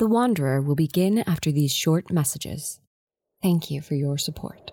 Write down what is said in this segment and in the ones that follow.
The Wanderer will begin after these short messages. Thank you for your support.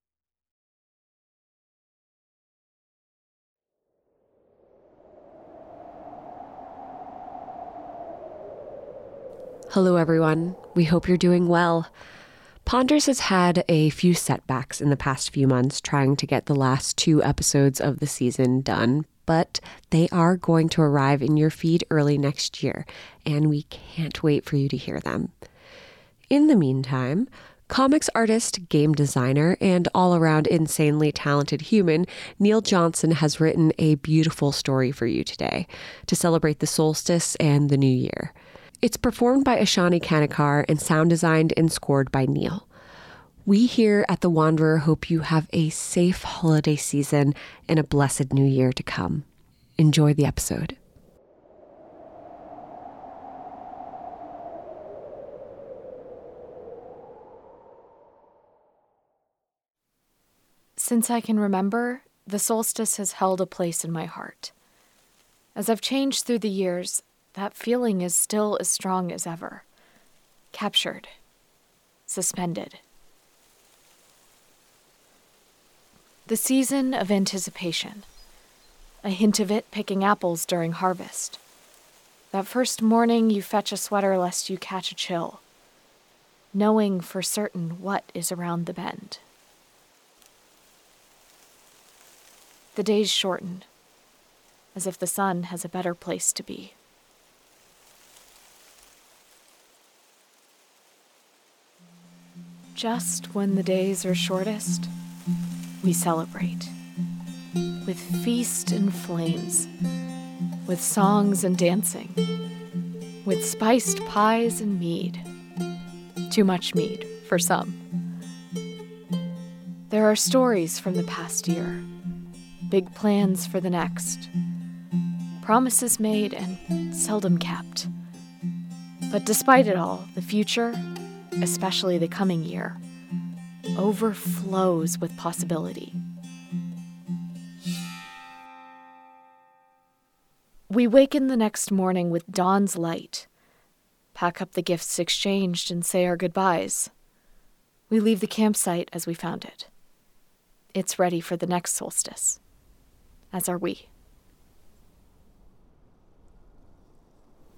Hello, everyone. We hope you're doing well. Ponders has had a few setbacks in the past few months trying to get the last two episodes of the season done, but they are going to arrive in your feed early next year, and we can't wait for you to hear them. In the meantime, comics artist, game designer, and all around insanely talented human, Neil Johnson has written a beautiful story for you today to celebrate the solstice and the new year. It's performed by Ashani Kanikar and sound designed and scored by Neil. We here at The Wanderer hope you have a safe holiday season and a blessed new year to come. Enjoy the episode. Since I can remember, the solstice has held a place in my heart. As I've changed through the years, that feeling is still as strong as ever. Captured, suspended. The season of anticipation. A hint of it picking apples during harvest. That first morning you fetch a sweater lest you catch a chill. Knowing for certain what is around the bend. The days shorten, as if the sun has a better place to be. Just when the days are shortest, we celebrate. With feast and flames, with songs and dancing, with spiced pies and mead. Too much mead for some. There are stories from the past year, big plans for the next, promises made and seldom kept. But despite it all, the future especially the coming year, overflows with possibility. We waken the next morning with dawn's light, pack up the gifts exchanged, and say our goodbyes. We leave the campsite as we found it. It's ready for the next solstice, as are we.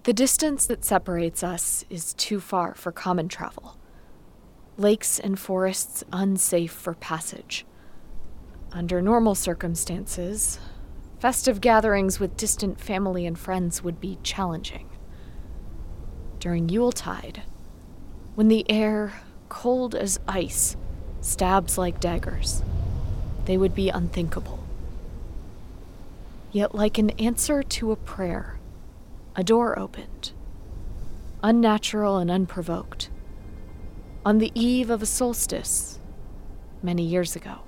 The distance that separates us is too far for common travel. Lakes and forests unsafe for passage. Under normal circumstances, festive gatherings with distant family and friends would be challenging. During Yuletide, when the air, cold as ice, stabs like daggers, they would be unthinkable. Yet, like an answer to a prayer, a door opened, unnatural and unprovoked, on the eve of a solstice many years ago.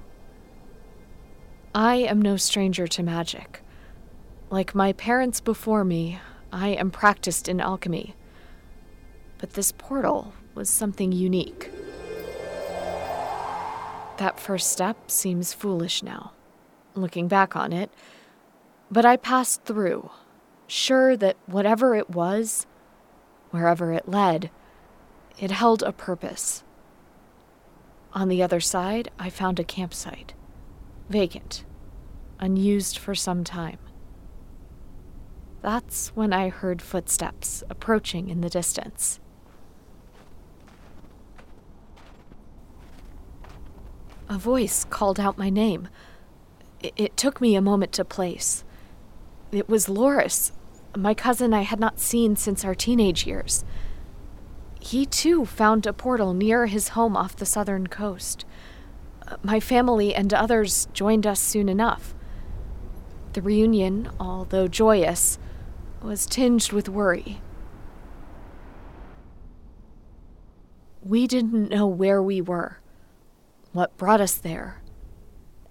I am no stranger to magic. Like my parents before me, I am practiced in alchemy. But this portal was something unique. That first step seems foolish now, looking back on it, but I passed through sure that whatever it was, wherever it led, it held a purpose. On the other side, I found a campsite, vacant, unused for some time. That's when I heard footsteps approaching in the distance. A voice called out my name. It, took me a moment to place. It was Loris, my cousin I had not seen since our teenage years. He too found a portal near his home off the southern coast. Uh, my family and others joined us soon enough. The reunion, although joyous, was tinged with worry. We didn't know where we were, what brought us there,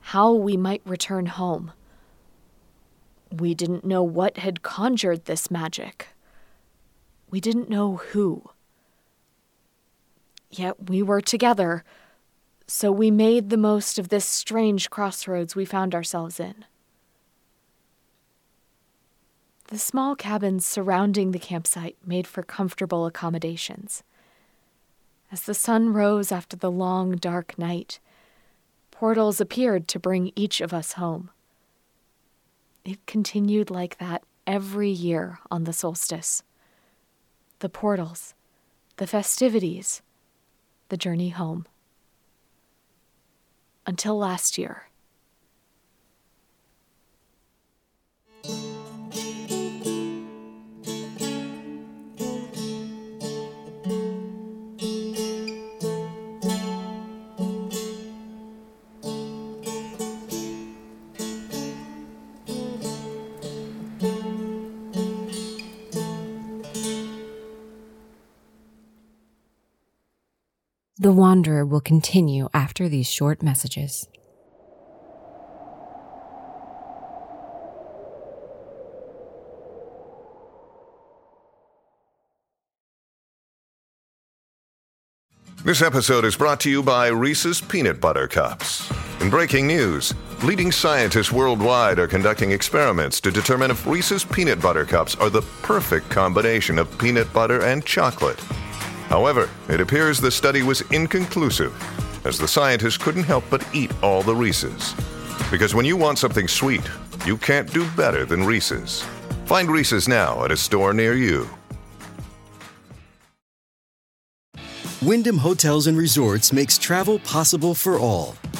how we might return home. We didn't know what had conjured this magic. We didn't know who. Yet we were together, so we made the most of this strange crossroads we found ourselves in. The small cabins surrounding the campsite made for comfortable accommodations. As the sun rose after the long, dark night, portals appeared to bring each of us home. It continued like that every year on the solstice. The portals, the festivities, the journey home. Until last year. The Wanderer will continue after these short messages. This episode is brought to you by Reese's Peanut Butter Cups. In breaking news, leading scientists worldwide are conducting experiments to determine if Reese's Peanut Butter Cups are the perfect combination of peanut butter and chocolate. However, it appears the study was inconclusive, as the scientists couldn't help but eat all the Reese's. Because when you want something sweet, you can't do better than Reese's. Find Reese's now at a store near you. Wyndham Hotels and Resorts makes travel possible for all.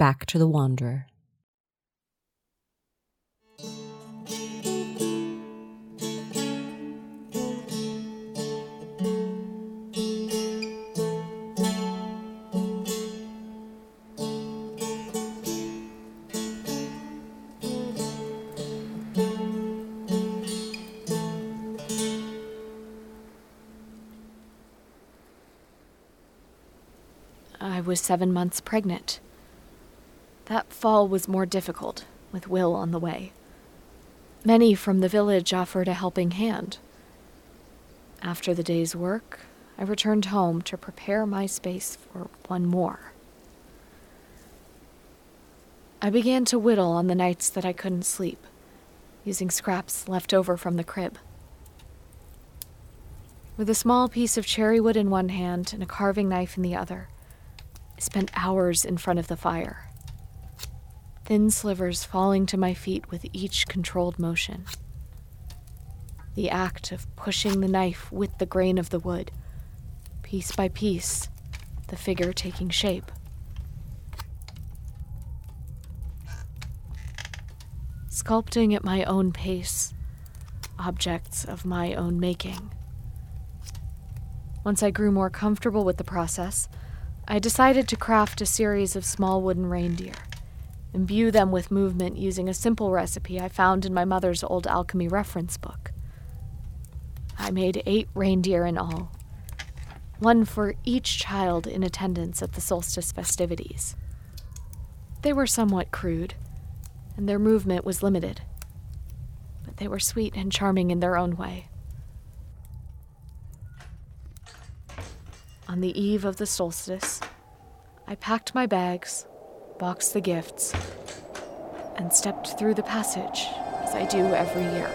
back to the Wanderer. I was seven months pregnant. That fall was more difficult, with Will on the way. Many from the village offered a helping hand. After the day's work, I returned home to prepare my space for one more. I began to whittle on the nights that I couldn't sleep, using scraps left over from the crib. With a small piece of cherry wood in one hand and a carving knife in the other, I spent hours in front of the fire, thin slivers falling to my feet with each controlled motion. The act of pushing the knife with the grain of the wood, piece by piece, the figure taking shape. Sculpting at my own pace, objects of my own making. Once I grew more comfortable with the process, I decided to craft a series of small wooden reindeer, imbue them with movement using a simple recipe I found in my mother's old alchemy reference book. I made eight reindeer in all, one for each child in attendance at the solstice festivities. They were somewhat crude, and their movement was limited, but they were sweet and charming in their own way. On the eve of the solstice, I packed my bags, boxed the gifts, and stepped through the passage as I do every year.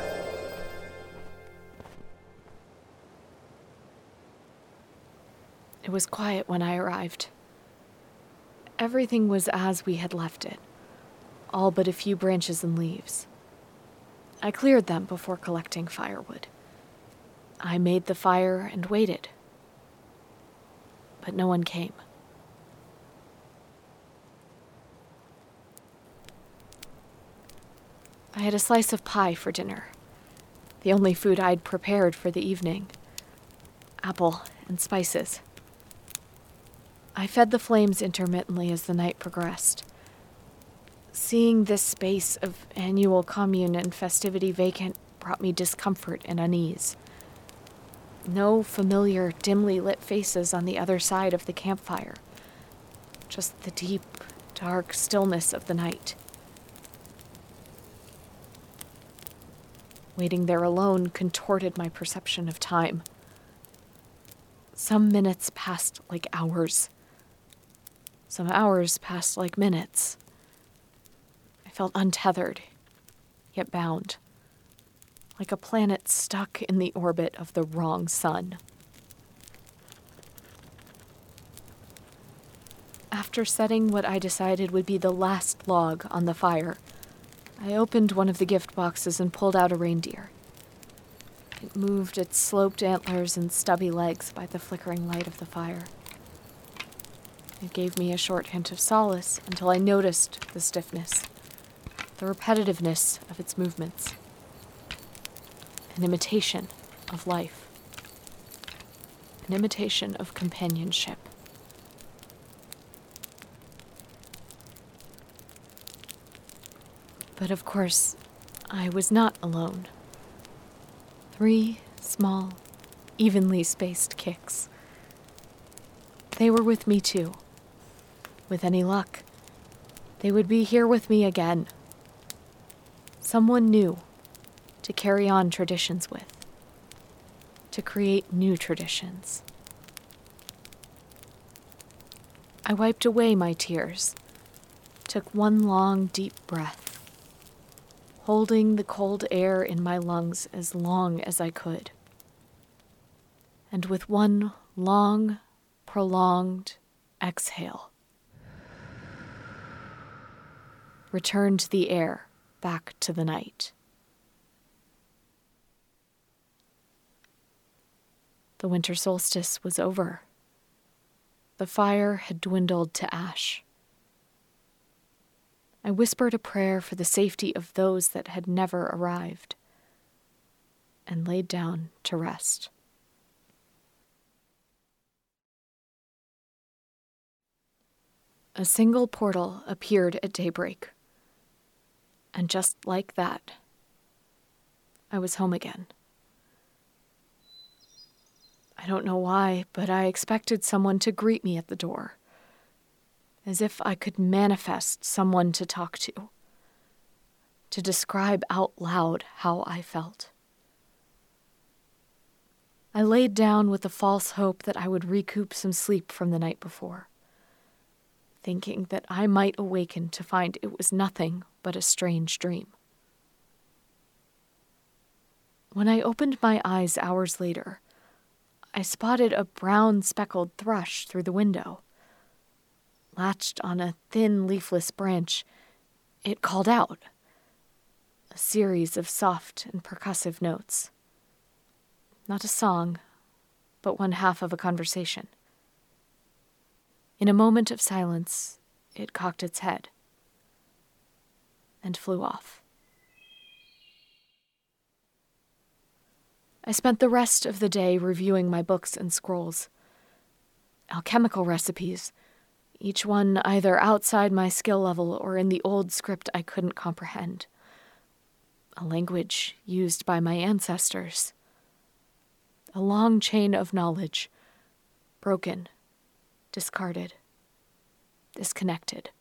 It was quiet when I arrived. Everything was as we had left it, all but a few branches and leaves. I cleared them before collecting firewood. I made the fire and waited. But no one came. I had a slice of pie for dinner, the only food I'd prepared for the evening apple and spices. I fed the flames intermittently as the night progressed. Seeing this space of annual commune and festivity vacant brought me discomfort and unease. No familiar, dimly lit faces on the other side of the campfire, just the deep, dark stillness of the night. Waiting there alone contorted my perception of time. Some minutes passed like hours. Some hours passed like minutes. I felt untethered, yet bound, like a planet stuck in the orbit of the wrong sun. After setting what I decided would be the last log on the fire, I opened one of the gift boxes and pulled out a reindeer. It moved its sloped antlers and stubby legs by the flickering light of the fire. It gave me a short hint of solace until I noticed the stiffness, the repetitiveness of its movements. An imitation of life, an imitation of companionship. But of course, I was not alone. Three small, evenly spaced kicks. They were with me too. With any luck, they would be here with me again. Someone new to carry on traditions with, to create new traditions. I wiped away my tears, took one long, deep breath holding the cold air in my lungs as long as I could. And with one long, prolonged exhale, returned the air back to the night. The winter solstice was over. The fire had dwindled to ash. I whispered a prayer for the safety of those that had never arrived, and laid down to rest. A single portal appeared at daybreak, and just like that, I was home again. I don't know why, but I expected someone to greet me at the door as if I could manifest someone to talk to, to describe out loud how I felt. I laid down with the false hope that I would recoup some sleep from the night before, thinking that I might awaken to find it was nothing but a strange dream. When I opened my eyes hours later, I spotted a brown speckled thrush through the window latched on a thin leafless branch, it called out. A series of soft and percussive notes. Not a song, but one half of a conversation. In a moment of silence, it cocked its head and flew off. I spent the rest of the day reviewing my books and scrolls. Alchemical recipes each one either outside my skill level or in the old script I couldn't comprehend. A language used by my ancestors. A long chain of knowledge, broken, discarded, disconnected.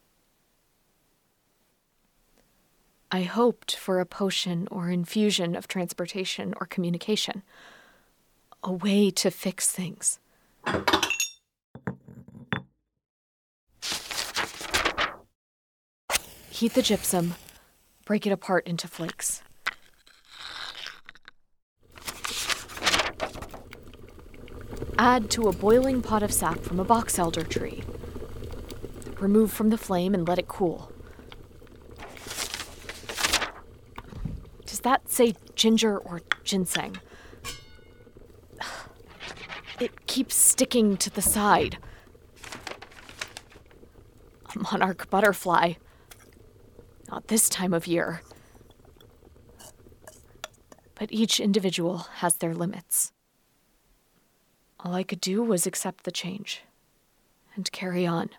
I hoped for a potion or infusion of transportation or communication, a way to fix things. Heat the gypsum, break it apart into flakes. Add to a boiling pot of sap from a box elder tree. Remove from the flame and let it cool. Does that say ginger or ginseng? It keeps sticking to the side. A monarch butterfly. Not this time of year. But each individual has their limits. All I could do was accept the change and carry on.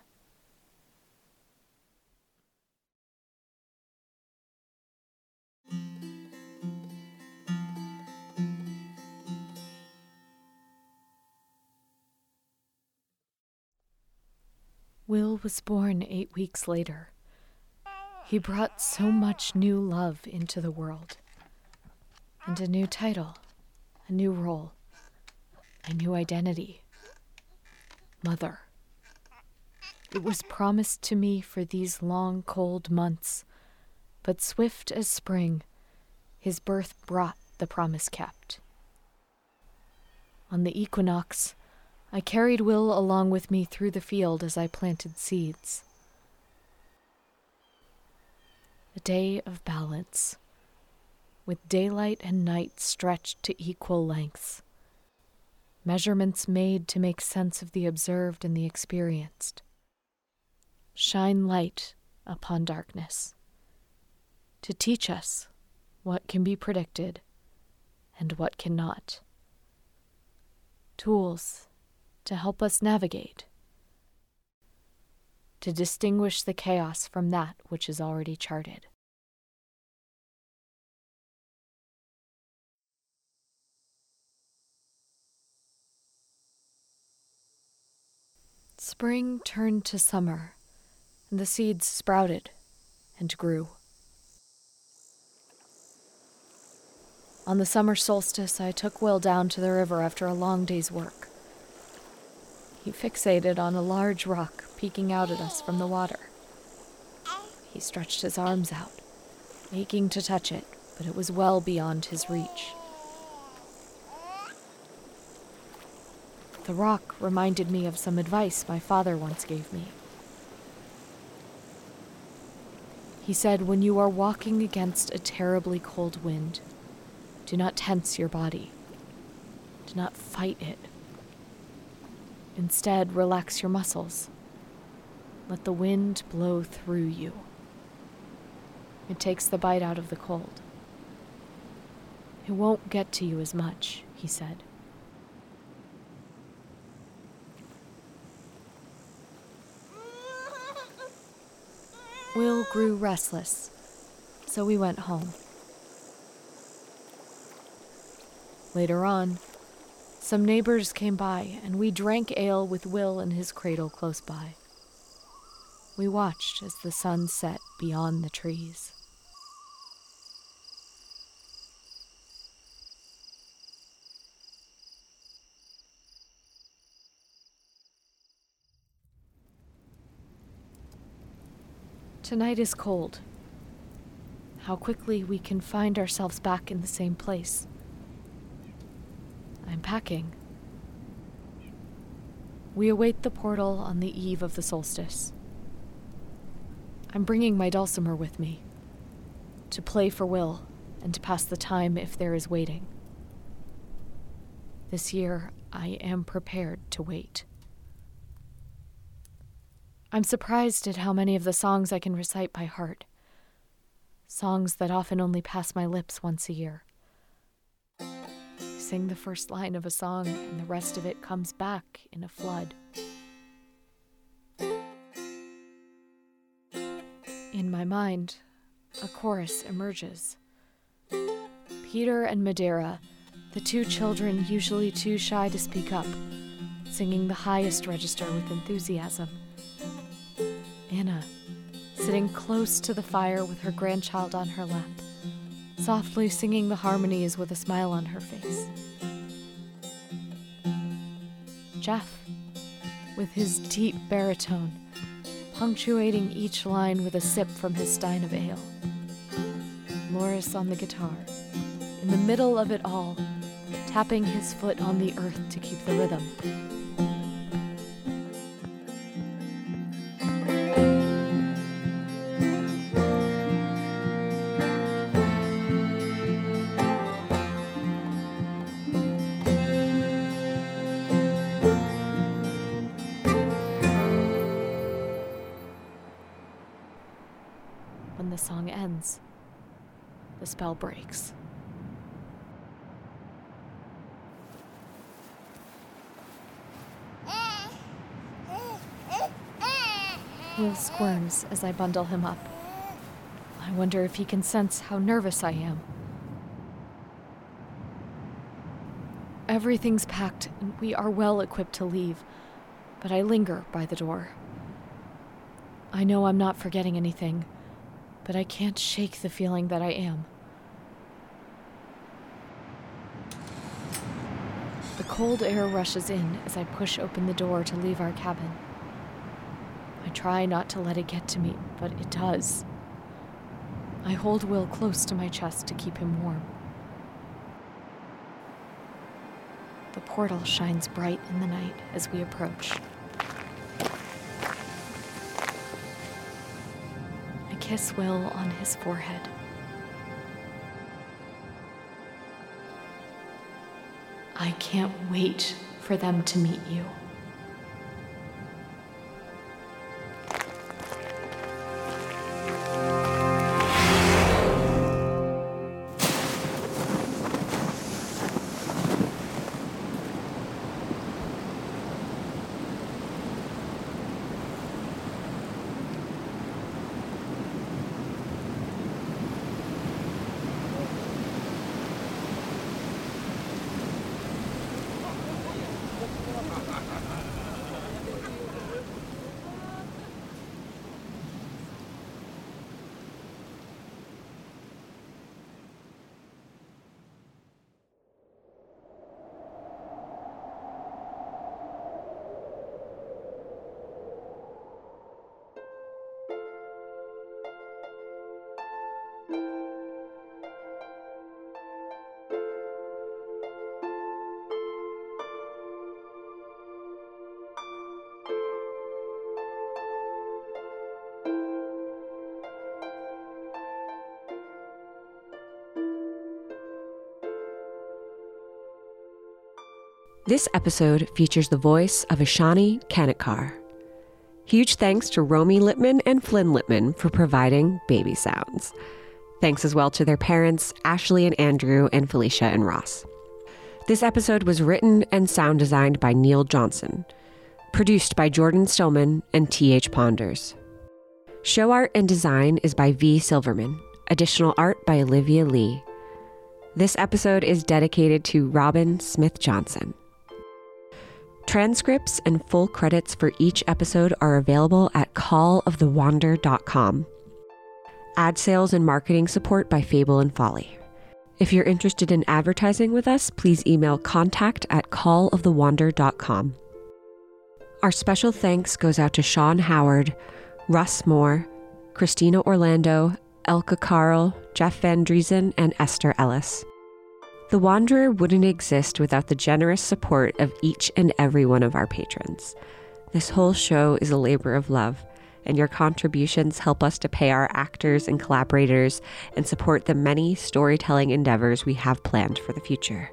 Will was born eight weeks later. He brought so much new love into the world, and a new title, a new role, a new identity Mother. It was promised to me for these long, cold months, but swift as spring, his birth brought the promise kept. On the equinox, I carried Will along with me through the field as I planted seeds. A day of balance, with daylight and night stretched to equal lengths. Measurements made to make sense of the observed and the experienced. Shine light upon darkness, to teach us what can be predicted and what cannot. Tools to help us navigate, to distinguish the chaos from that which is already charted. Spring turned to summer, and the seeds sprouted and grew. On the summer solstice, I took Will down to the river after a long day's work. He fixated on a large rock peeking out at us from the water. He stretched his arms out, aching to touch it, but it was well beyond his reach. The rock reminded me of some advice my father once gave me. He said, When you are walking against a terribly cold wind, do not tense your body. Do not fight it. Instead, relax your muscles. Let the wind blow through you. It takes the bite out of the cold. It won't get to you as much, he said. Will grew restless, so we went home. Later on, some neighbors came by, and we drank ale with Will in his cradle close by. We watched as the sun set beyond the trees. Tonight is cold. How quickly we can find ourselves back in the same place. I'm packing. We await the portal on the eve of the solstice. I'm bringing my dulcimer with me to play for Will and to pass the time if there is waiting. This year, I am prepared to wait. I'm surprised at how many of the songs I can recite by heart. Songs that often only pass my lips once a year sing the first line of a song, and the rest of it comes back in a flood. In my mind, a chorus emerges. Peter and Madeira, the two children usually too shy to speak up, singing the highest register with enthusiasm. Anna, sitting close to the fire with her grandchild on her lap, softly singing the harmonies with a smile on her face. Jeff, with his deep baritone, punctuating each line with a sip from his stein of ale. Morris on the guitar, in the middle of it all, tapping his foot on the earth to keep the rhythm. Will squirms as I bundle him up. I wonder if he can sense how nervous I am. Everything's packed, and we are well equipped to leave, but I linger by the door. I know I'm not forgetting anything, but I can't shake the feeling that I am. The cold air rushes in as I push open the door to leave our cabin. Try not to let it get to me, but it does. I hold Will close to my chest to keep him warm. The portal shines bright in the night as we approach. I kiss Will on his forehead. I can't wait for them to meet you. This episode features the voice of Ashani Kanatkar. Huge thanks to Romy Littman and Flynn Littman for providing baby sounds. Thanks as well to their parents, Ashley and Andrew, and Felicia and Ross. This episode was written and sound designed by Neil Johnson, produced by Jordan Stillman and T.H. Ponders. Show art and design is by V. Silverman, additional art by Olivia Lee. This episode is dedicated to Robin Smith Johnson. Transcripts and full credits for each episode are available at callofthewander.com. Ad sales and marketing support by Fable and Folly. If you're interested in advertising with us, please email contact at callofthewander.com. Our special thanks goes out to Sean Howard, Russ Moore, Christina Orlando, Elka Carl, Jeff Van Dreason, and Esther Ellis. The Wanderer wouldn't exist without the generous support of each and every one of our patrons. This whole show is a labor of love, and your contributions help us to pay our actors and collaborators and support the many storytelling endeavors we have planned for the future.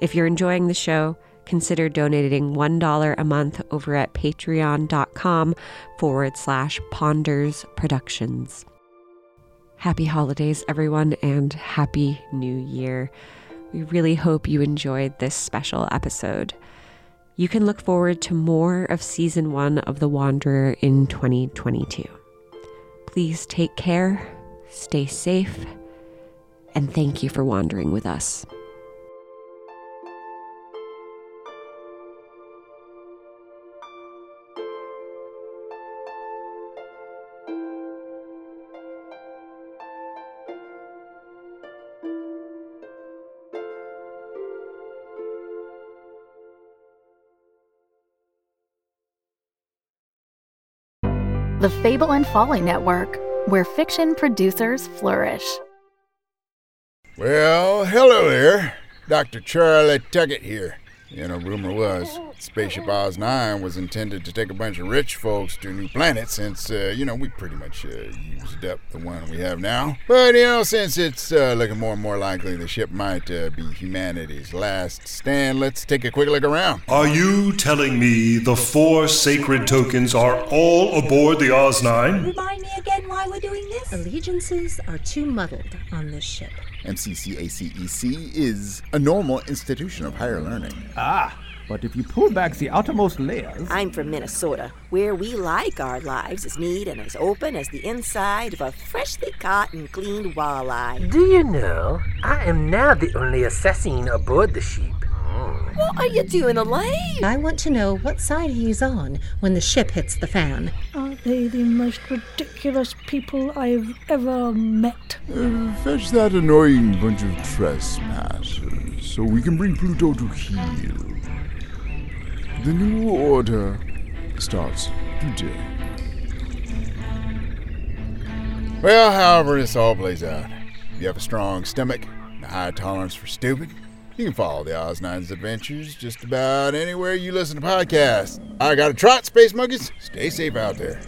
If you're enjoying the show, consider donating $1 a month over at patreon.com forward slash ponders productions. Happy holidays, everyone, and happy new year. We really hope you enjoyed this special episode. You can look forward to more of season one of The Wanderer in 2022. Please take care, stay safe, and thank you for wandering with us. The Fable and Folly Network, where fiction producers flourish. Well, hello there. Dr. Charlie Tuckett here. You know, rumor was Spaceship Oz 9 was intended to take a bunch of rich folks to a new planet since, uh, you know, we pretty much uh, used up the one we have now. But, you know, since it's uh, looking more and more likely the ship might uh, be humanity's last stand, let's take a quick look around. Are you telling me the four sacred tokens are all aboard the Oz 9? Remind me again why we're doing this? Allegiances are too muddled on this ship. MCCACEC is a normal institution of higher learning. Ah, but if you pull back the outermost layers. I'm from Minnesota, where we like our lives as neat and as open as the inside of a freshly caught and cleaned walleye. Do you know, I am now the only assassin aboard the ship. What are you doing, Elaine? I want to know what side he's on when the ship hits the fan. Are they the most ridiculous people I've ever met? Uh, fetch that annoying bunch of trespassers so we can bring Pluto to heel. The new order starts today. Well, however this all plays out, if you have a strong stomach and a high tolerance for stupid, you can follow the Oz adventures just about anywhere you listen to podcasts. I got a trot, Space Monkeys. Stay safe out there.